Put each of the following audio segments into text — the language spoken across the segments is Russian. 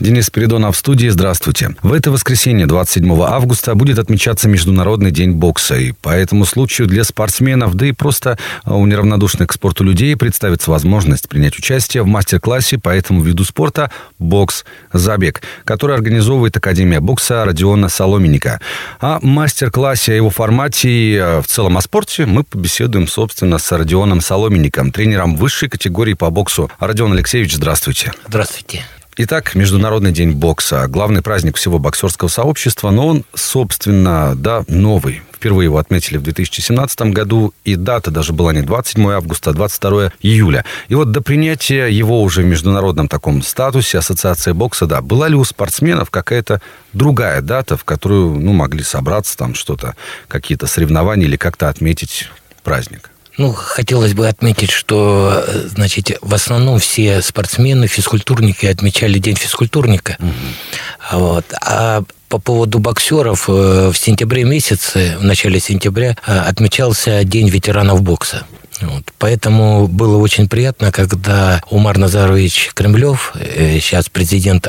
Денис Спиридонов в студии. Здравствуйте. В это воскресенье, 27 августа, будет отмечаться Международный день бокса. И по этому случаю для спортсменов, да и просто а, у неравнодушных к спорту людей представится возможность принять участие в мастер-классе по этому виду спорта «Бокс-забег», который организовывает Академия бокса Родиона Соломенника. О мастер-классе, о его формате и а, в целом о спорте мы побеседуем, собственно, с Родионом Соломенником, тренером высшей категории по боксу. Родион Алексеевич, здравствуйте. Здравствуйте. Итак, Международный день бокса. Главный праздник всего боксерского сообщества, но он, собственно, да, новый. Впервые его отметили в 2017 году, и дата даже была не 27 августа, а 22 июля. И вот до принятия его уже в международном таком статусе Ассоциация бокса, да, была ли у спортсменов какая-то другая дата, в которую, ну, могли собраться там что-то, какие-то соревнования или как-то отметить праздник? Ну, хотелось бы отметить, что, значит, в основном все спортсмены, физкультурники отмечали День физкультурника. Угу. Вот. А по поводу боксеров э, в сентябре месяце, в начале сентября, э, отмечался День ветеранов бокса. Вот. Поэтому было очень приятно, когда Умар Назарович Кремлев, э, сейчас президент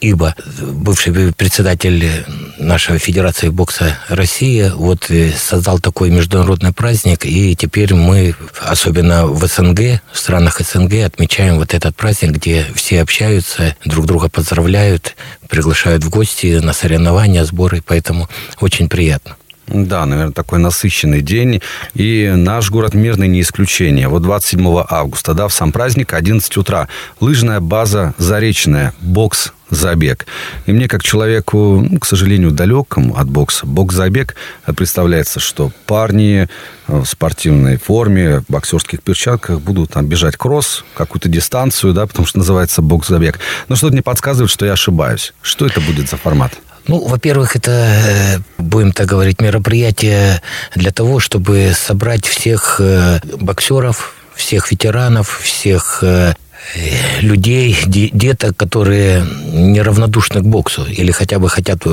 ИБА, бывший председатель нашей Федерации бокса России, вот э, создал такой международный праздник, и теперь мы, особенно в СНГ, в странах СНГ, отмечаем вот этот праздник, где все общаются, друг друга поздравляют, приглашают в гости на соревнования, сборы, поэтому очень приятно. Да, наверное, такой насыщенный день. И наш город Мирный не исключение. Вот 27 августа, да, в сам праздник, 11 утра. Лыжная база Заречная, бокс забег. И мне, как человеку, ну, к сожалению, далекому от бокса, бокс-забег, представляется, что парни в спортивной форме, в боксерских перчатках будут там бежать кросс, какую-то дистанцию, да, потому что называется бокс-забег. Но что-то мне подсказывает, что я ошибаюсь. Что это будет за формат? Ну, во-первых, это, э, так говорить, мероприятие для того, чтобы собрать всех э, боксеров, всех ветеранов, всех э, людей, деток, которые неравнодушны к боксу или хотя бы хотят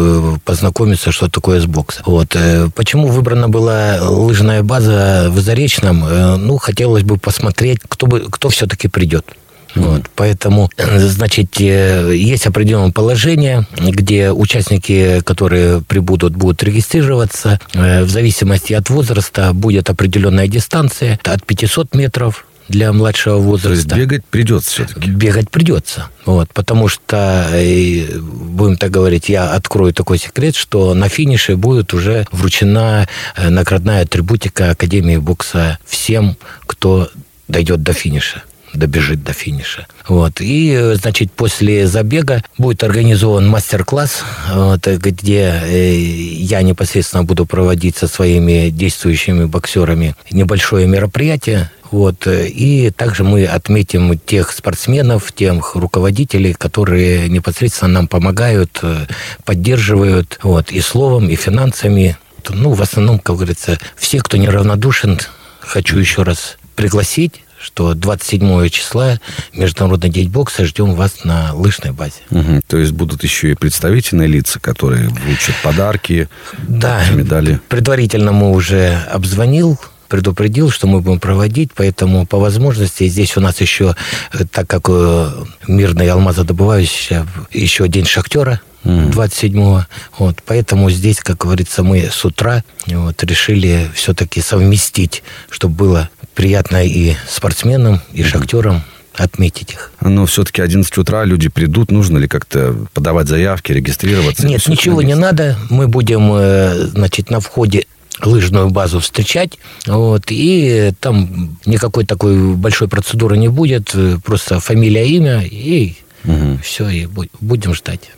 познакомиться, что такое с боксом. Вот. Почему выбрана была лыжная база в Заречном? Ну, хотелось бы посмотреть, кто, бы, кто все-таки придет. Вот, поэтому, значит, э, есть определенное положение, где участники, которые прибудут, будут регистрироваться. Э, в зависимости от возраста будет определенная дистанция от 500 метров для младшего возраста. То есть бегать придется все-таки? Бегать придется. Вот, потому что, э, будем так говорить, я открою такой секрет, что на финише будет уже вручена наградная атрибутика Академии бокса всем, кто дойдет до финиша добежит до финиша. Вот. И, значит, после забега будет организован мастер-класс, вот, где э, я непосредственно буду проводить со своими действующими боксерами небольшое мероприятие. Вот. И также мы отметим тех спортсменов, тех руководителей, которые непосредственно нам помогают, э, поддерживают вот, и словом, и финансами. Ну, в основном, как говорится, все, кто неравнодушен, хочу еще раз пригласить что 27 числа Международный день бокса ждем вас на лыжной базе. Угу. То есть будут еще и представительные лица, которые вручат подарки, да, медали. Предварительно мы уже обзвонил предупредил, что мы будем проводить, поэтому по возможности здесь у нас еще, э, так как э, мирный алмазодобывающий, еще день шахтера, 27-го. Вот, поэтому здесь, как говорится, мы с утра вот, решили все-таки совместить, чтобы было приятно и спортсменам, и шахтерам отметить их. Но все-таки 11 утра люди придут, нужно ли как-то подавать заявки, регистрироваться? Нет, ничего не надо. Мы будем, э, значит, на входе лыжную базу встречать, вот, и там никакой такой большой процедуры не будет, просто фамилия, имя, и угу. все, и будем ждать.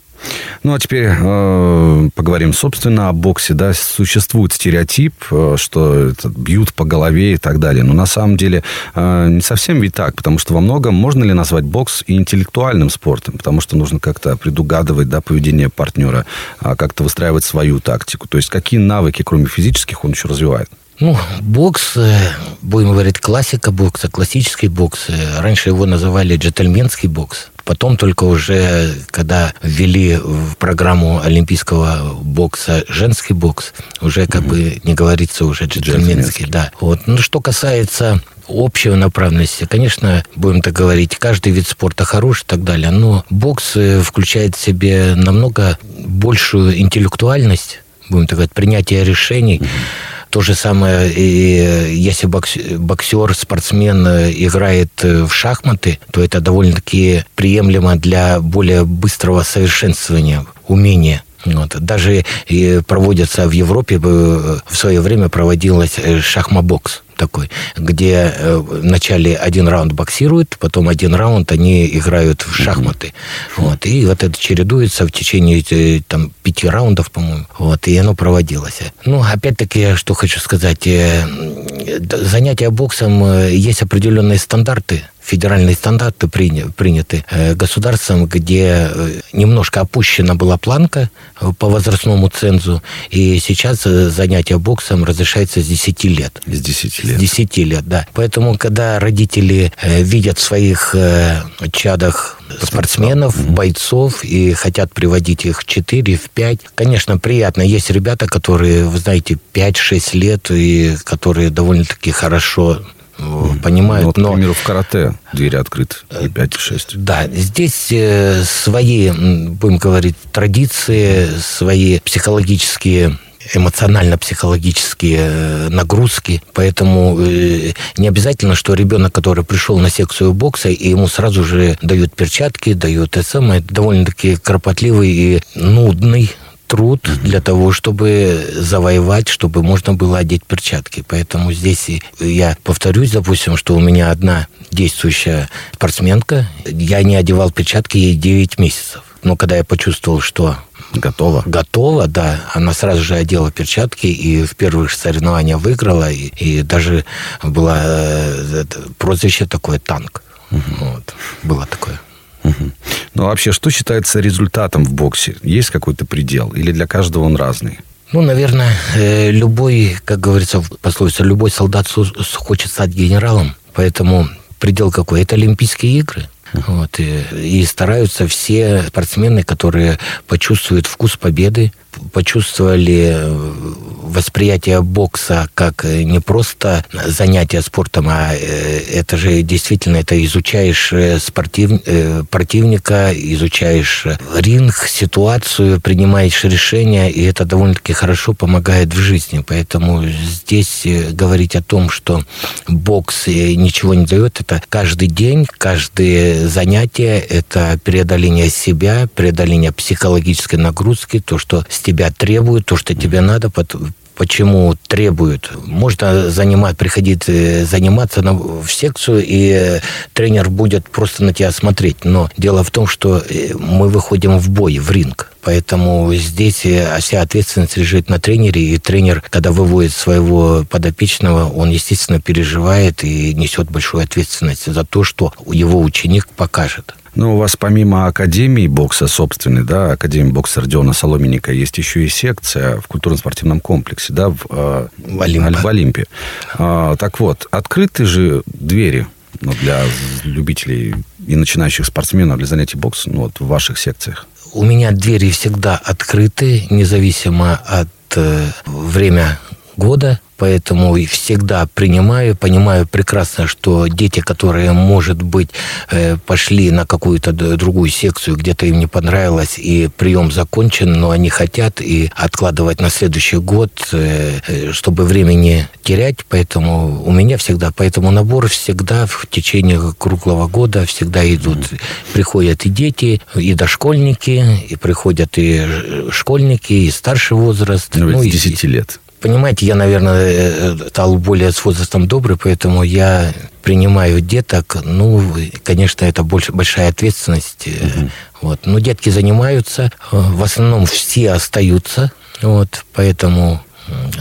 Ну, а теперь э, поговорим, собственно, о боксе. Да, существует стереотип, э, что это бьют по голове и так далее. Но на самом деле э, не совсем ведь так, потому что во многом можно ли назвать бокс интеллектуальным спортом, потому что нужно как-то предугадывать да, поведение партнера, э, как-то выстраивать свою тактику. То есть какие навыки, кроме физических, он еще развивает? Ну, бокс, э, будем говорить, классика бокса, классический бокс. Э, раньше его называли джентльменский бокс. Потом только уже, когда ввели в программу олимпийского бокса женский бокс, уже как mm-hmm. бы не говорится уже джентльменский, да. Вот. Ну, что касается общей направленности. Конечно, будем так говорить, каждый вид спорта хорош и так далее, но бокс э, включает в себе намного большую интеллектуальность, будем так говорить, принятие решений. Mm-hmm то же самое, и если боксер, спортсмен э, играет э, в шахматы, то это довольно-таки приемлемо для более быстрого совершенствования умения. Вот. Даже проводятся в Европе, в свое время проводилась э, шахмабокс такой, где э, вначале один раунд боксируют, потом один раунд они играют в шахматы. Mm-hmm. Вот, и вот это чередуется в течение э, там, пяти раундов, по-моему. Вот, и оно проводилось. Ну, опять-таки, что хочу сказать, э, занятия боксом есть определенные стандарты федеральные стандарты приняты государством, где немножко опущена была планка по возрастному цензу, и сейчас занятие боксом разрешается с 10 лет. С 10 лет. С 10 лет, да. Поэтому, когда родители видят в своих чадах спортсменов, бойцов и хотят приводить их в 4, в 5. Конечно, приятно. Есть ребята, которые, вы знаете, 5-6 лет и которые довольно-таки хорошо понимают. Ну, вот, но... К примеру, в карате двери открыты и 5, и 6. Да, здесь э, свои, будем говорить, традиции, свои психологические эмоционально-психологические э, нагрузки. Поэтому э, не обязательно, что ребенок, который пришел на секцию бокса, и ему сразу же дают перчатки, дают это самое, довольно-таки кропотливый и нудный труд для того, чтобы завоевать, чтобы можно было одеть перчатки. Поэтому здесь я повторюсь, допустим, что у меня одна действующая спортсменка, я не одевал перчатки ей 9 месяцев. Но когда я почувствовал, что Готова. Готова, да. Она сразу же одела перчатки и в первых соревнованиях выиграла. И, и даже было э, прозвище такое «танк». Угу. Вот. Было такое. Угу. Ну, а вообще, что считается результатом в боксе? Есть какой-то предел? Или для каждого он разный? Ну, наверное, э, любой, как говорится в пословице, любой солдат хочет стать генералом. Поэтому предел какой? Это Олимпийские игры. Вот, и, и стараются все спортсмены, которые почувствуют вкус победы, почувствовали э, восприятие бокса как э, не просто занятие спортом, а э, это же действительно это изучаешь спортив, противника, изучаешь ринг, ситуацию, принимаешь решения, и это довольно-таки хорошо помогает в жизни. Поэтому здесь говорить о том, что бокс ничего не дает, это каждый день, каждое занятие, это преодоление себя, преодоление психологической нагрузки, то, что с тебя требуют, то, что тебе надо, почему требуют. Можно занимать, приходить э, заниматься на, в секцию, и э, тренер будет просто на тебя смотреть. Но дело в том, что э, мы выходим в бой, в ринг. Поэтому здесь вся ответственность лежит на тренере, и тренер, когда выводит своего подопечного, он, естественно, переживает и несет большую ответственность за то, что его ученик покажет. Ну, у вас помимо Академии бокса собственной, да, Академии бокса Родиона Соломенника, есть еще и секция в культурно-спортивном комплексе, да, в, э, в, Олимпе. в Олимпе. А, так вот, открыты же двери ну, для любителей и начинающих спортсменов для занятий боксом ну, вот, в ваших секциях? У меня двери всегда открыты, независимо от э, время года поэтому всегда принимаю, понимаю прекрасно, что дети, которые, может быть, э, пошли на какую-то другую секцию, где-то им не понравилось, и прием закончен, но они хотят и откладывать на следующий год, э, э, чтобы времени терять, поэтому у меня всегда, поэтому набор всегда в течение круглого года всегда идут. Приходят и дети, и дошкольники, и приходят и школьники, и старший возраст. Ну, ну 10 и, лет. Понимаете, я, наверное, э, стал более с возрастом добрый, поэтому я принимаю деток. Ну, конечно, это больше, большая ответственность. Угу. Вот. Но детки занимаются. Э, в основном все остаются. Вот. Поэтому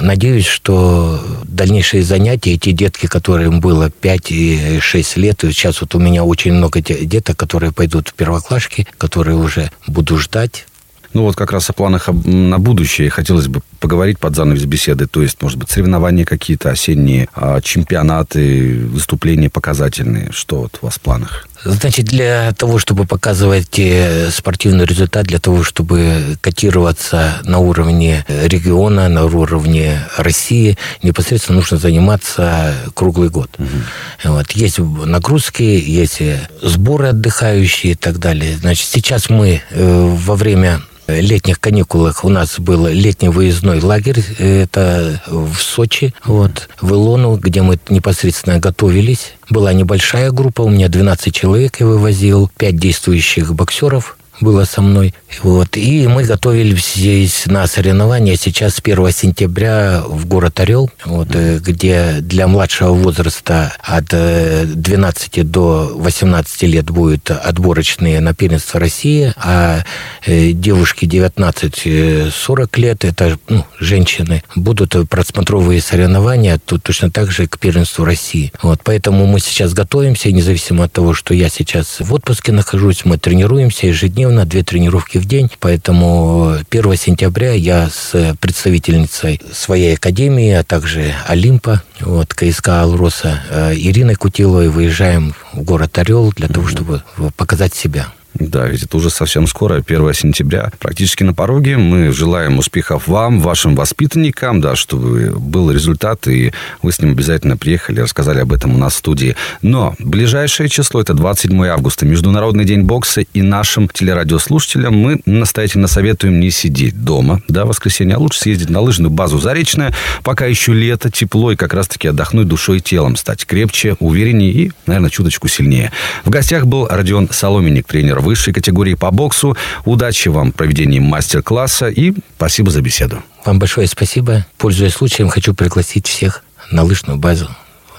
Надеюсь, что дальнейшие занятия, эти детки, которым было 5 и 6 лет, и сейчас вот у меня очень много деток, которые пойдут в первоклашки, которые уже буду ждать Ну вот как раз о планах на будущее хотелось бы поговорить под занавес беседы. То есть, может быть, соревнования какие-то осенние, а, чемпионаты, выступления показательные. Что вот у вас в планах? Значит, для того, чтобы показывать э, спортивный результат, для того, чтобы котироваться на уровне региона, на уровне России, непосредственно нужно заниматься круглый год. Угу. Вот. Есть нагрузки, есть сборы отдыхающие и так далее. Значит, сейчас мы э, во время летних каникулах у нас был летний выездной лагерь, это в Сочи, вот, в Илону, где мы непосредственно готовились. Была небольшая группа, у меня 12 человек я вывозил, 5 действующих боксеров было со мной. Вот. И мы готовились здесь на соревнования сейчас с 1 сентября в город Орел, вот, э, где для младшего возраста от 12 э, до 18 лет будет отборочные на первенство России, а э, девушки 19-40 лет, это ну, женщины, будут просмотровые соревнования тут точно так же к первенству России. Вот, поэтому мы сейчас готовимся, независимо от того, что я сейчас в отпуске нахожусь, мы тренируемся ежедневно ежедневно, две тренировки в день. Поэтому 1 сентября я с представительницей своей академии, а также Олимпа, вот, КСК «Алроса» э, Ириной Кутиловой выезжаем в город Орел для того, чтобы показать себя. Да, ведь это уже совсем скоро, 1 сентября. Практически на пороге. Мы желаем успехов вам, вашим воспитанникам, да, чтобы был результат, и вы с ним обязательно приехали, рассказали об этом у нас в студии. Но ближайшее число, это 27 августа, Международный день бокса, и нашим телерадиослушателям мы настоятельно советуем не сидеть дома, да, в воскресенье, а лучше съездить на лыжную базу Заречная, пока еще лето, тепло, и как раз-таки отдохнуть душой и телом, стать крепче, увереннее и, наверное, чуточку сильнее. В гостях был Родион Соломенник, тренер высшей категории по боксу. Удачи вам в проведении мастер-класса и спасибо за беседу. Вам большое спасибо. Пользуясь случаем, хочу пригласить всех на лыжную базу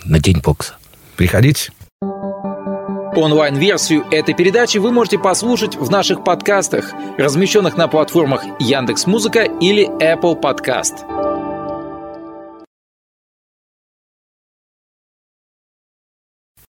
на День бокса. Приходите. Онлайн-версию этой передачи вы можете послушать в наших подкастах, размещенных на платформах Яндекс.Музыка или Apple Podcast.